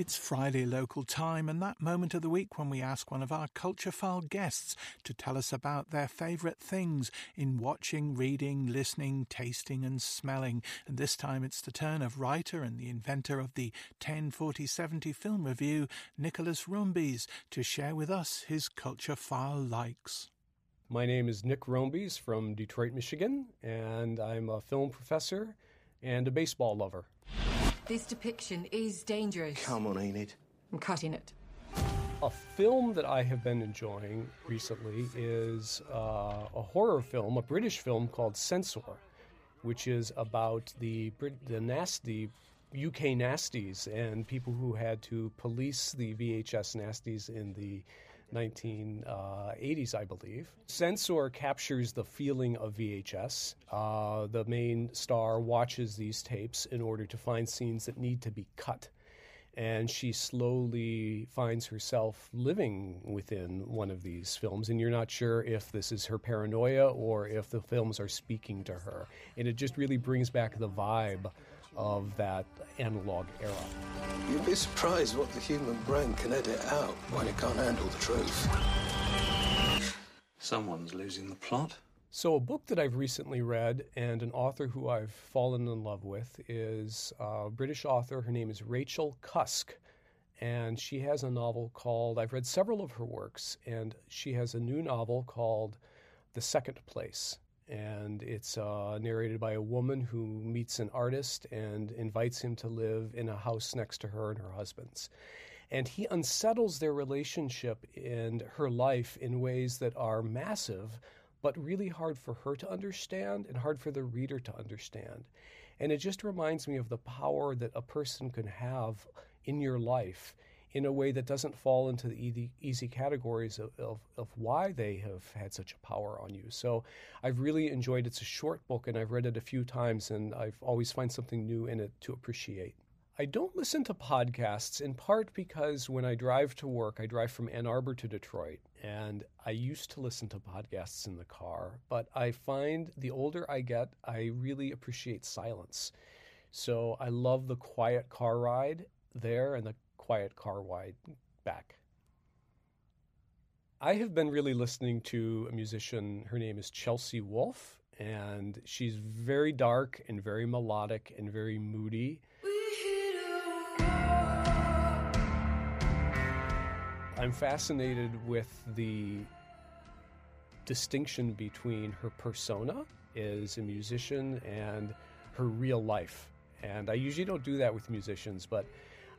It's Friday local time and that moment of the week when we ask one of our Culture File guests to tell us about their favourite things in watching, reading, listening, tasting and smelling. And this time it's the turn of writer and the inventor of the 104070 film review, Nicholas Rombes, to share with us his Culture File likes. My name is Nick Rombes from Detroit, Michigan, and I'm a film professor and a baseball lover. This depiction is dangerous. Come on, Enid. I'm cutting it. A film that I have been enjoying recently is uh, a horror film, a British film called Censor, which is about the the nasty UK nasties and people who had to police the VHS nasties in the 1980s, I believe. Censor captures the feeling of VHS. Uh, the main star watches these tapes in order to find scenes that need to be cut. And she slowly finds herself living within one of these films, and you're not sure if this is her paranoia or if the films are speaking to her. And it just really brings back the vibe of that analog era. You'd be surprised what the human brain can edit out when it can't handle the truth. Someone's losing the plot. So, a book that I've recently read and an author who I've fallen in love with is a British author. Her name is Rachel Cusk. And she has a novel called, I've read several of her works, and she has a new novel called The Second Place and it's uh, narrated by a woman who meets an artist and invites him to live in a house next to her and her husband's. And he unsettles their relationship and her life in ways that are massive, but really hard for her to understand and hard for the reader to understand. And it just reminds me of the power that a person can have in your life in a way that doesn't fall into the easy, categories of, of, of, why they have had such a power on you. So I've really enjoyed. It's a short book, and I've read it a few times, and I've always find something new in it to appreciate. I don't listen to podcasts in part because when I drive to work, I drive from Ann Arbor to Detroit, and I used to listen to podcasts in the car, but I find the older I get, I really appreciate silence. So I love the quiet car ride there and the quiet car ride back. I have been really listening to a musician. Her name is Chelsea Wolfe, and she's very dark and very melodic and very moody. I'm fascinated with the distinction between her persona as a musician and her real life. And I usually don't do that with musicians, but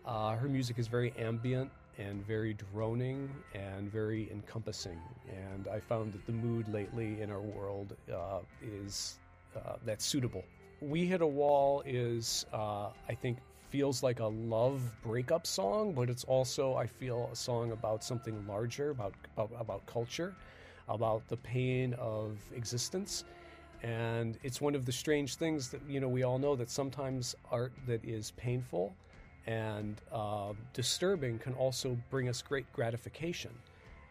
uh, her music is very ambient and very droning and very encompassing. And I found that the mood lately in our world uh, is uh, that's suitable. We Hit a Wall is, uh, I think, feels like a love breakup song, but it's also, I feel, a song about something larger, about, about, about culture, about the pain of existence. And it's one of the strange things that, you know, we all know that sometimes art that is painful and uh, disturbing can also bring us great gratification.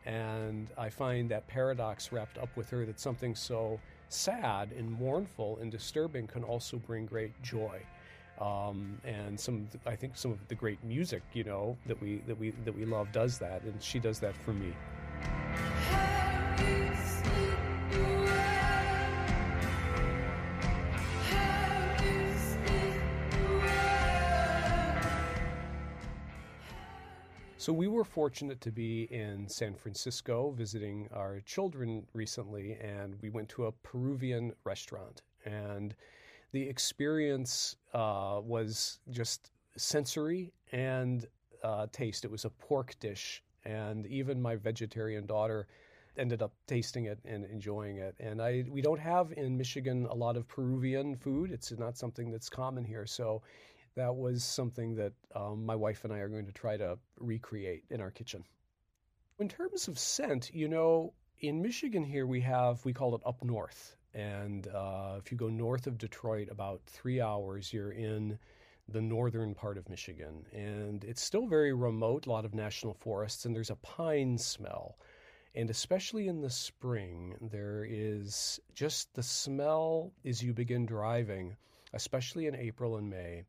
And I find that paradox wrapped up with her that something so sad and mournful and disturbing can also bring great joy. Um, and some, I think, some of the great music, you know, that we that we that we love does that, and she does that for me. So we were fortunate to be in San Francisco visiting our children recently, and we went to a Peruvian restaurant. And the experience uh, was just sensory and uh, taste. It was a pork dish, and even my vegetarian daughter ended up tasting it and enjoying it. And I we don't have in Michigan a lot of Peruvian food. It's not something that's common here. So that was something that um, my wife and I are going to try to recreate in our kitchen. In terms of scent, you know, in Michigan here we have, we call it up north. And uh, if you go north of Detroit about three hours, you're in the northern part of Michigan. And it's still very remote, a lot of national forests, and there's a pine smell. And especially in the spring, there is just the smell as you begin driving, especially in April and May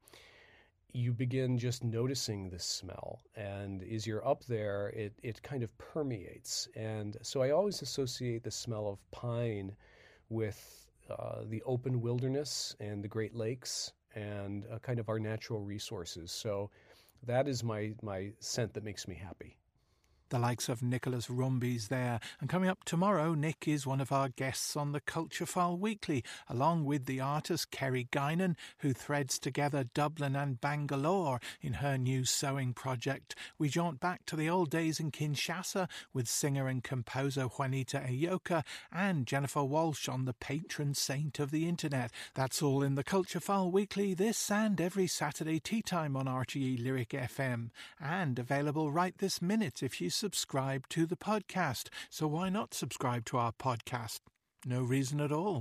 you begin just noticing the smell. And as you're up there, it, it kind of permeates. And so I always associate the smell of pine with uh, the open wilderness and the Great Lakes and uh, kind of our natural resources. So that is my, my scent that makes me happy the likes of Nicholas Rombes there. And coming up tomorrow, Nick is one of our guests on the Culture File Weekly, along with the artist Kerry Guinan, who threads together Dublin and Bangalore in her new sewing project. We jaunt back to the old days in Kinshasa with singer and composer Juanita Ayoka and Jennifer Walsh on the patron saint of the internet. That's all in the Culture File Weekly this and every Saturday tea time on RTE Lyric FM, and available right this minute if you subscribe to the podcast. So why not subscribe to our podcast? No reason at all.